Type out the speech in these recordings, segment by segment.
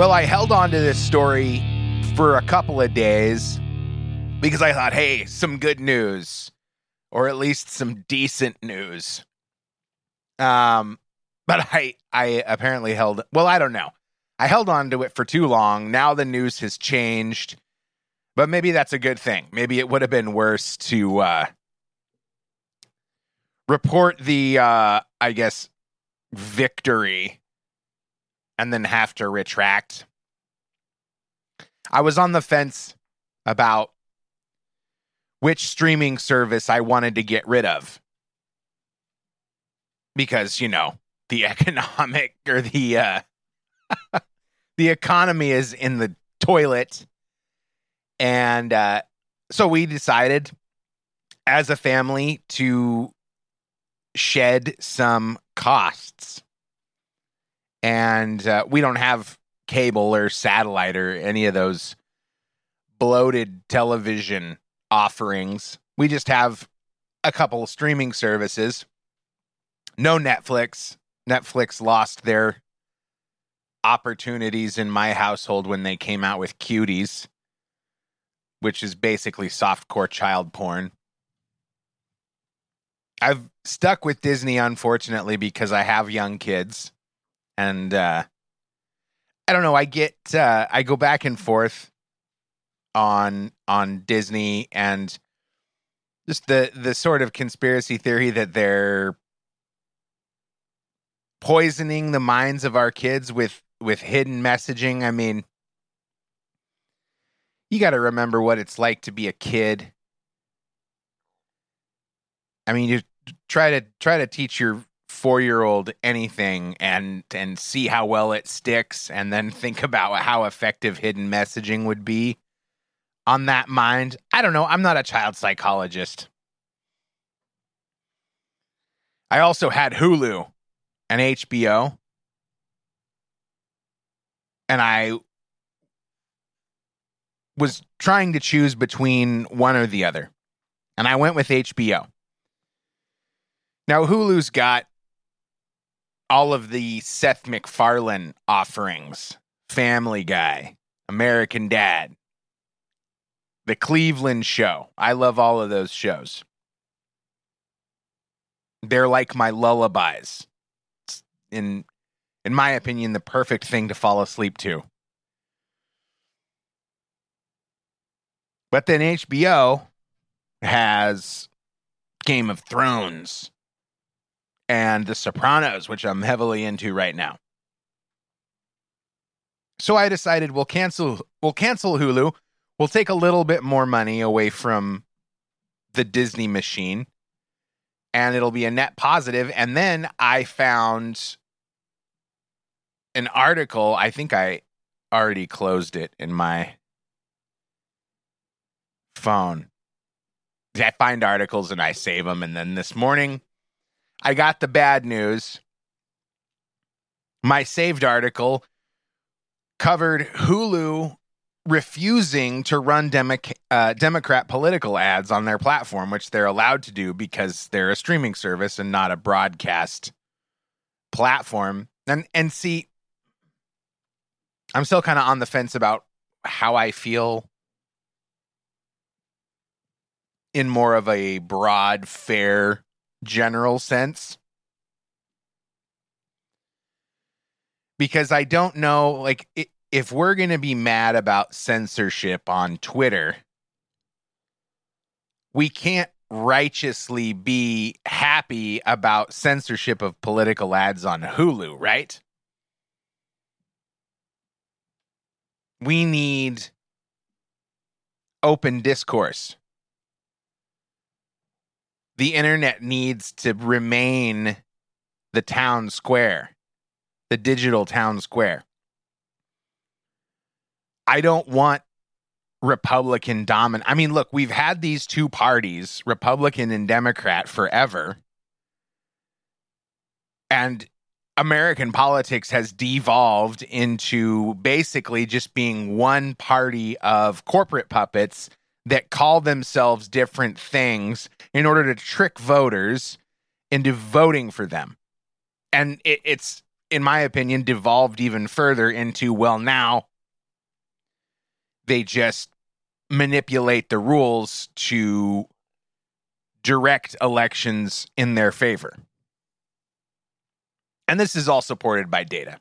Well, I held on to this story for a couple of days because I thought, hey, some good news, or at least some decent news. Um, but I, I apparently held. Well, I don't know. I held on to it for too long. Now the news has changed, but maybe that's a good thing. Maybe it would have been worse to uh, report the, uh, I guess, victory and then have to retract. I was on the fence about which streaming service I wanted to get rid of. Because, you know, the economic or the uh the economy is in the toilet. And uh so we decided as a family to shed some costs and uh, we don't have cable or satellite or any of those bloated television offerings. We just have a couple of streaming services. No Netflix. Netflix lost their opportunities in my household when they came out with Cuties, which is basically softcore child porn. I've stuck with Disney, unfortunately, because I have young kids and uh, I don't know. I get uh, I go back and forth on on Disney and just the the sort of conspiracy theory that they're poisoning the minds of our kids with with hidden messaging. I mean, you got to remember what it's like to be a kid. I mean, you try to try to teach your four year old anything and and see how well it sticks and then think about how effective hidden messaging would be on that mind. I don't know. I'm not a child psychologist. I also had hulu and hbo and i was trying to choose between one or the other. And i went with hbo now hulu's got all of the Seth MacFarlane offerings Family Guy, American Dad, The Cleveland Show. I love all of those shows. They're like my lullabies. It's in in my opinion the perfect thing to fall asleep to. But then HBO has Game of Thrones, and The Sopranos, which I'm heavily into right now. So I decided we'll cancel we'll cancel Hulu. We'll take a little bit more money away from the Disney machine and it'll be a net positive and then I found an article, I think I already closed it in my phone. I find articles and I save them and then this morning I got the bad news. My saved article covered Hulu refusing to run uh, Democrat political ads on their platform, which they're allowed to do because they're a streaming service and not a broadcast platform. And and see, I'm still kind of on the fence about how I feel in more of a broad, fair general sense. Because I don't know, like, if we're going to be mad about censorship on Twitter, we can't righteously be happy about censorship of political ads on Hulu, right? We need open discourse the internet needs to remain the town square, the digital town square. I don't want Republican dominant. I mean, look, we've had these two parties, Republican and Democrat, forever. And American politics has devolved into basically just being one party of corporate puppets that call themselves different things in order to trick voters into voting for them. And it, it's in my opinion, devolved even further into well, now they just manipulate the rules to direct elections in their favor. And this is all supported by data.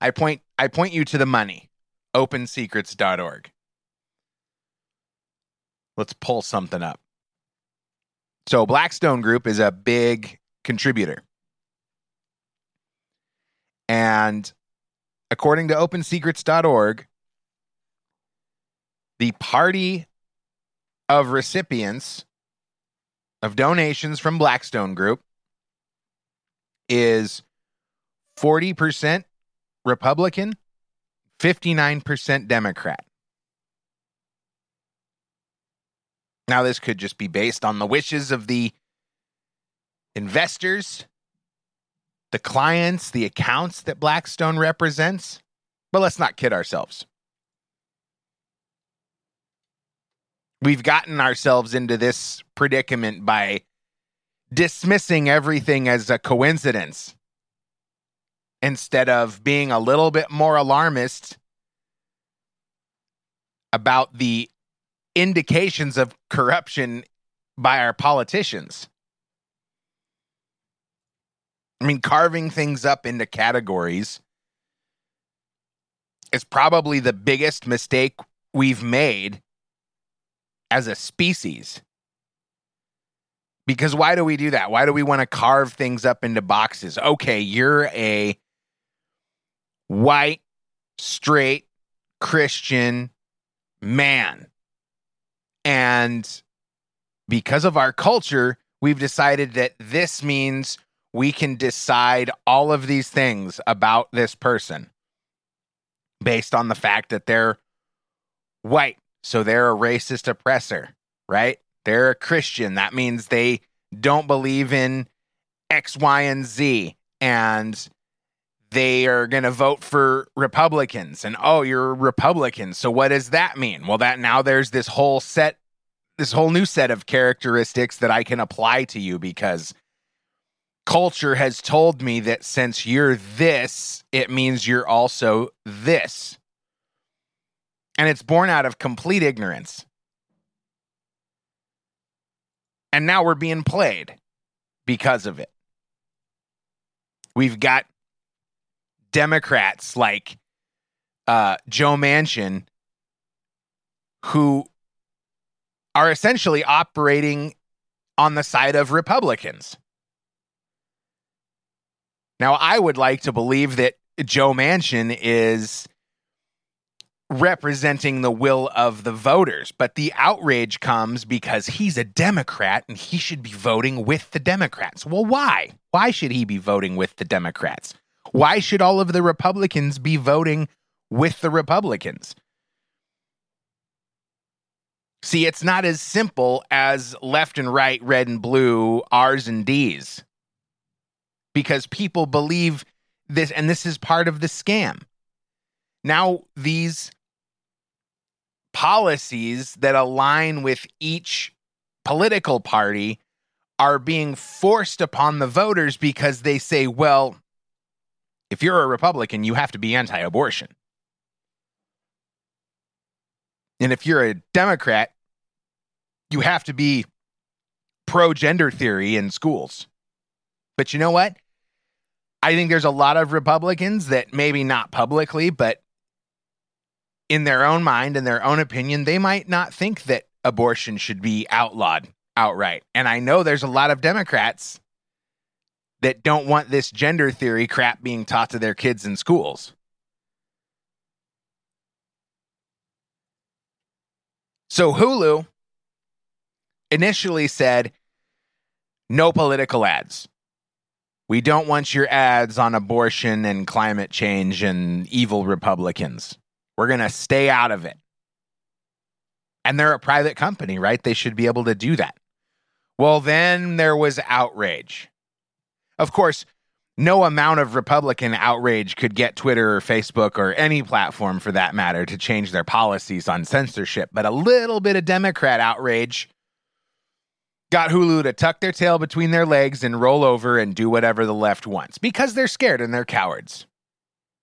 I point I point you to the money, opensecrets.org. Let's pull something up. So Blackstone Group is a big contributor. And according to opensecrets.org, the party of recipients of donations from Blackstone Group is 40% Republican, 59% Democrat. Now, this could just be based on the wishes of the investors, the clients, the accounts that Blackstone represents. But let's not kid ourselves. We've gotten ourselves into this predicament by dismissing everything as a coincidence instead of being a little bit more alarmist about the indications of corruption by our politicians. I mean, carving things up into categories is probably the biggest mistake we've made as a species. Because why do we do that? Why do we want to carve things up into boxes? Okay, you're a white, straight, Christian man. And because of our culture, we've decided that this means we can decide all of these things about this person based on the fact that they're white. So they're a racist oppressor, right? They're a Christian. That means they don't believe in X, Y, and Z. And they are going to vote for Republicans. And oh, you're a Republican. So what does that mean? Well, that now there's this whole set, this whole new set of characteristics that I can apply to you because culture has told me that since you're this, it means you're also this. And it's born out of complete ignorance. And now we're being played because of it. We've got Democrats like uh, Joe Manchin who are essentially operating on the side of Republicans. Now, I would like to believe that Joe Manchin is representing the will of the voters, but the outrage comes because he's a Democrat and he should be voting with the Democrats. Well, why? Why should he be voting with the Democrats? Why should all of the Republicans be voting with the Republicans? See, it's not as simple as left and right, red and blue, R's and D's because people believe this, and this is part of the scam. Now, these policies that align with each political party are being forced upon the voters because they say, well, if you're a Republican, you have to be anti abortion. And if you're a Democrat, you have to be pro gender theory in schools. But you know what? I think there's a lot of Republicans that maybe not publicly, but in their own mind and their own opinion, they might not think that abortion should be outlawed outright. And I know there's a lot of Democrats that don't want this gender theory crap being taught to their kids in schools. So Hulu initially said no political ads. We don't want your ads on abortion and climate change and evil Republicans. We're going to stay out of it. And they're a private company, right? They should be able to do that. Well, then there was outrage. Of course, no amount of Republican outrage could get Twitter or Facebook or any platform for that matter to change their policies on censorship, but a little bit of Democrat outrage got Hulu to tuck their tail between their legs and roll over and do whatever the left wants because they're scared and they're cowards.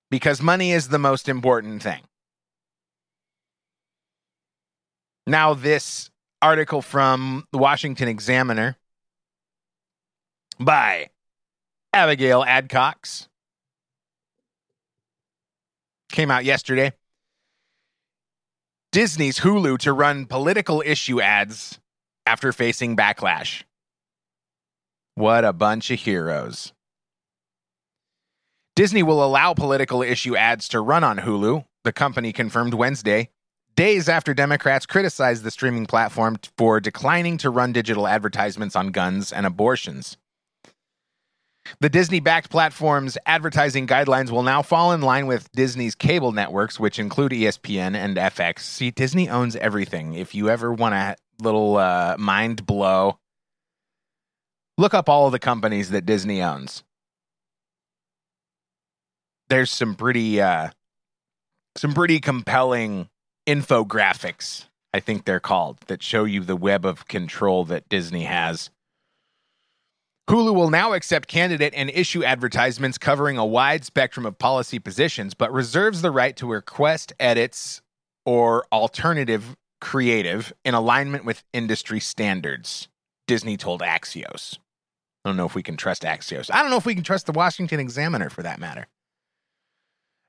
Because money is the most important thing. Now, this article from the Washington Examiner by Abigail Adcox came out yesterday. Disney's Hulu to run political issue ads after facing backlash. What a bunch of heroes. Disney will allow political issue ads to run on Hulu, the company confirmed Wednesday, days after Democrats criticized the streaming platform for declining to run digital advertisements on guns and abortions. The Disney backed platform's advertising guidelines will now fall in line with Disney's cable networks, which include ESPN and FX. See, Disney owns everything. If you ever want a little uh, mind blow, look up all of the companies that Disney owns. There's some pretty, uh, some pretty compelling infographics, I think they're called, that show you the web of control that Disney has Hulu will now accept candidate and issue advertisements covering a wide spectrum of policy positions, but reserves the right to request edits or alternative creative in alignment with industry standards, Disney told Axios. I don't know if we can trust Axios. I don't know if we can trust the Washington Examiner for that matter.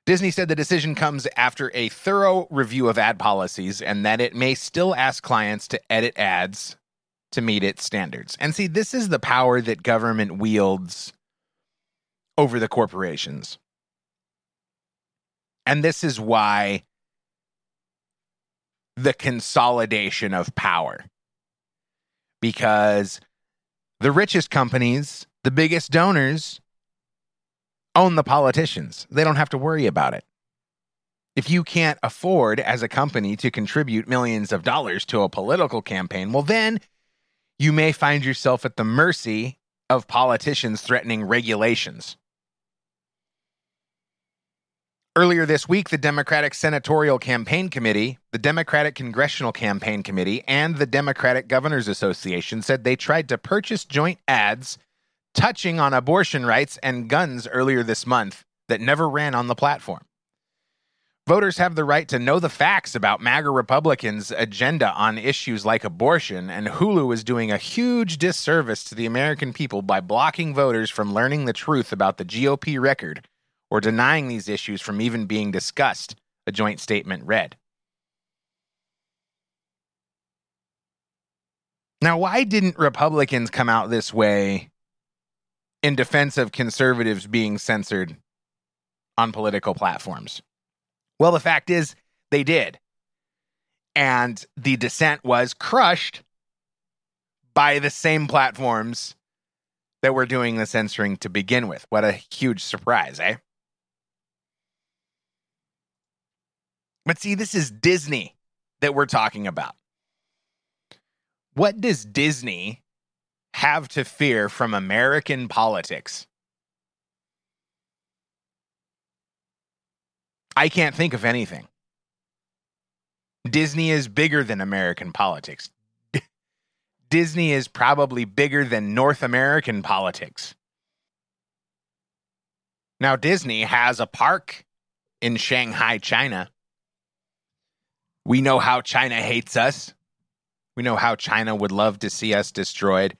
Disney said the decision comes after a thorough review of ad policies and that it may still ask clients to edit ads to meet its standards. And see, this is the power that government wields over the corporations. And this is why the consolidation of power. Because the richest companies, the biggest donors, own the politicians. They don't have to worry about it. If you can't afford as a company to contribute millions of dollars to a political campaign, well, then you may find yourself at the mercy of politicians threatening regulations. Earlier this week, the Democratic Senatorial Campaign Committee, the Democratic Congressional Campaign Committee, and the Democratic Governors Association said they tried to purchase joint ads touching on abortion rights and guns earlier this month that never ran on the platform. Voters have the right to know the facts about MAGA Republicans' agenda on issues like abortion, and Hulu is doing a huge disservice to the American people by blocking voters from learning the truth about the GOP record or denying these issues from even being discussed, a joint statement read. Now, why didn't Republicans come out this way in defense of conservatives being censored on political platforms? Well, the fact is, they did. And the dissent was crushed by the same platforms that were doing the censoring to begin with. What a huge surprise, eh? But see, this is Disney that we're talking about. What does Disney have to fear from American politics? I can't think of anything. Disney is bigger than American politics. Disney is probably bigger than North American politics. Now, Disney has a park in Shanghai, China. We know how China hates us. We know how China would love to see us destroyed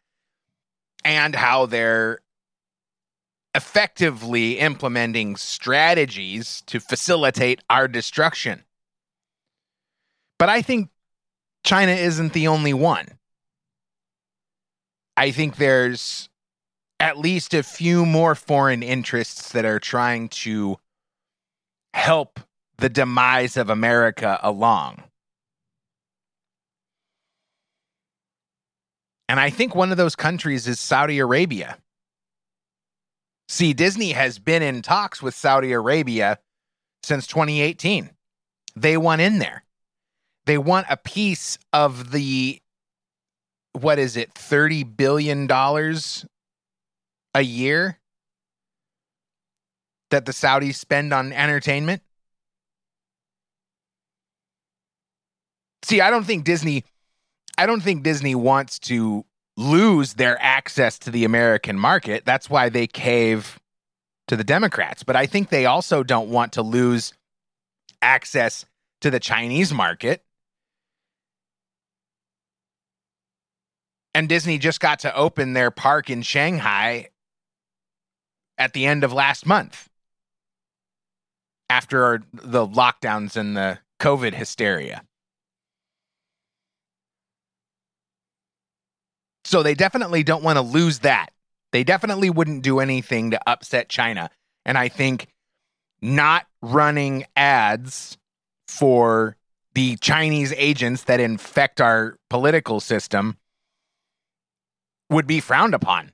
and how they're effectively implementing strategies to facilitate our destruction. But I think China isn't the only one. I think there's at least a few more foreign interests that are trying to help the demise of America along. And I think one of those countries is Saudi Arabia. See, Disney has been in talks with Saudi Arabia since 2018. They want in there. They want a piece of the what is it, 30 billion dollars a year that the Saudis spend on entertainment? See, I don't think Disney I don't think Disney wants to lose their access to the American market. That's why they cave to the Democrats. But I think they also don't want to lose access to the Chinese market. And Disney just got to open their park in Shanghai at the end of last month after the lockdowns and the COVID hysteria. So they definitely don't want to lose that. They definitely wouldn't do anything to upset China. And I think not running ads for the Chinese agents that infect our political system would be frowned upon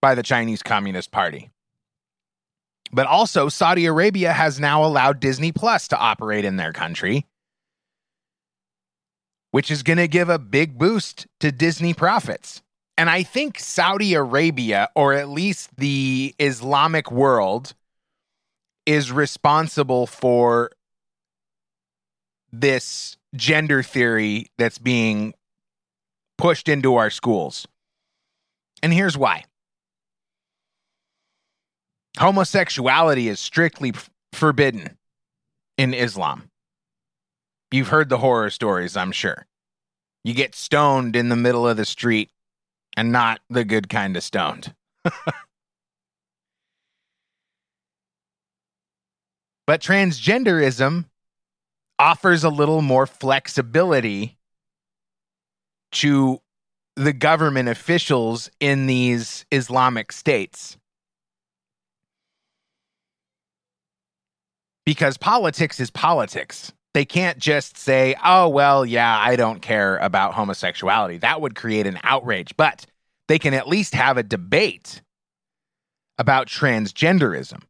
by the Chinese Communist Party. But also, Saudi Arabia has now allowed Disney Plus to operate in their country, which is going to give a big boost to Disney profits. And I think Saudi Arabia, or at least the Islamic world, is responsible for this gender theory that's being pushed into our schools. And here's why homosexuality is strictly forbidden in Islam. You've heard the horror stories, I'm sure. You get stoned in the middle of the street and not the good kind of stoned. but transgenderism offers a little more flexibility to the government officials in these Islamic states. Because politics is politics. They can't just say, oh, well, yeah, I don't care about homosexuality. That would create an outrage. But they can at least have a debate about transgenderism.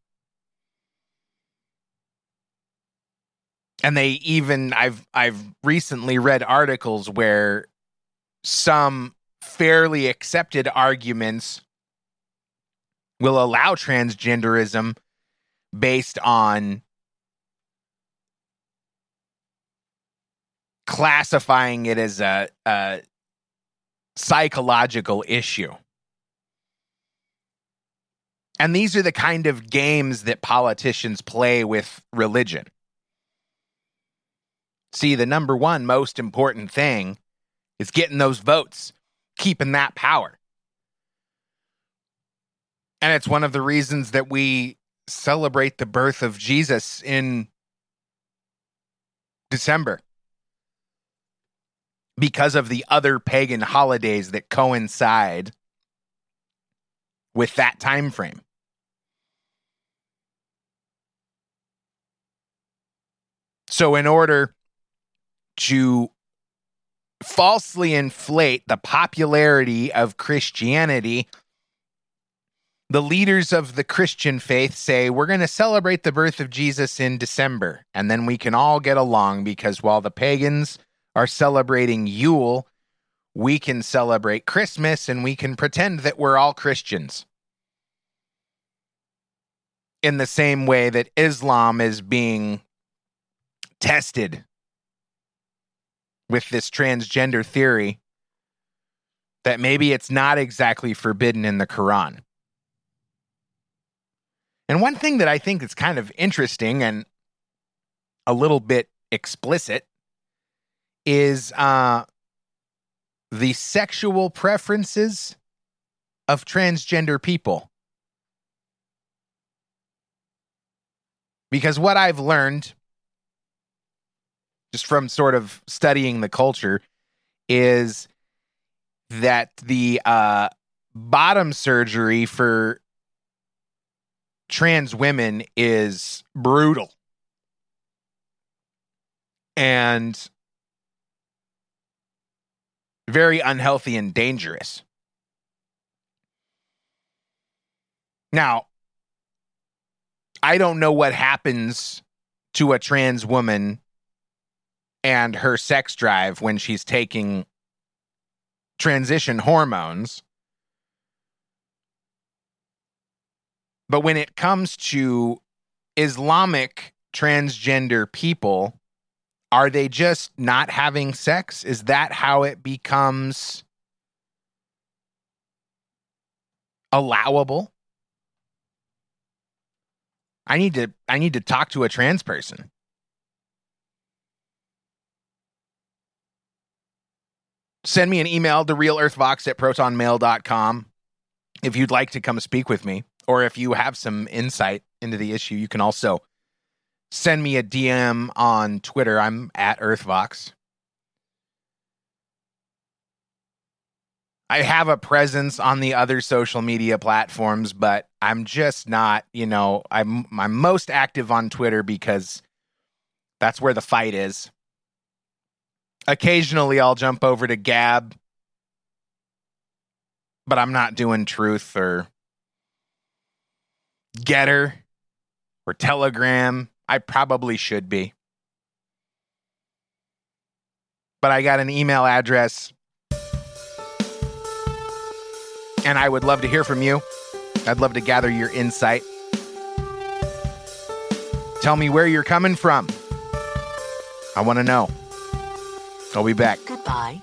And they even I've I've recently read articles where some fairly accepted arguments will allow transgenderism based on classifying it as a, a psychological issue. And these are the kind of games that politicians play with religion. See, the number one most important thing is getting those votes, keeping that power. And it's one of the reasons that we celebrate the birth of Jesus in December because of the other pagan holidays that coincide with that time frame. So in order to falsely inflate the popularity of Christianity, the leaders of the Christian faith say, We're going to celebrate the birth of Jesus in December, and then we can all get along because while the pagans are celebrating Yule, we can celebrate Christmas and we can pretend that we're all Christians. In the same way that Islam is being tested with this transgender theory that maybe it's not exactly forbidden in the Quran. And one thing that I think is kind of interesting and a little bit explicit is uh, the sexual preferences of transgender people. Because what I've learned just from sort of studying the culture is that the uh, bottom surgery for trans women is brutal. And very unhealthy and dangerous. Now, I don't know what happens to a trans woman and her sex drive when she's taking transition hormones. But when it comes to Islamic transgender people, are they just not having sex? Is that how it becomes allowable. I need to I need to talk to a trans person. Send me an email to realearthvox at protonmail.com if you'd like to come speak with me, or if you have some insight into the issue, you can also send me a DM on Twitter. I'm at Earthvox. I have a presence on the other social media platforms, but I'm just not, you know, I'm I'm most active on Twitter because that's where the fight is. Occasionally I'll jump over to Gab, but I'm not doing Truth or Gettr or Telegram. I probably should be. But I got an email address and I would love to hear from you. I'd love to gather your insight. Tell me where you're coming from. I want to know. I'll be back. Goodbye.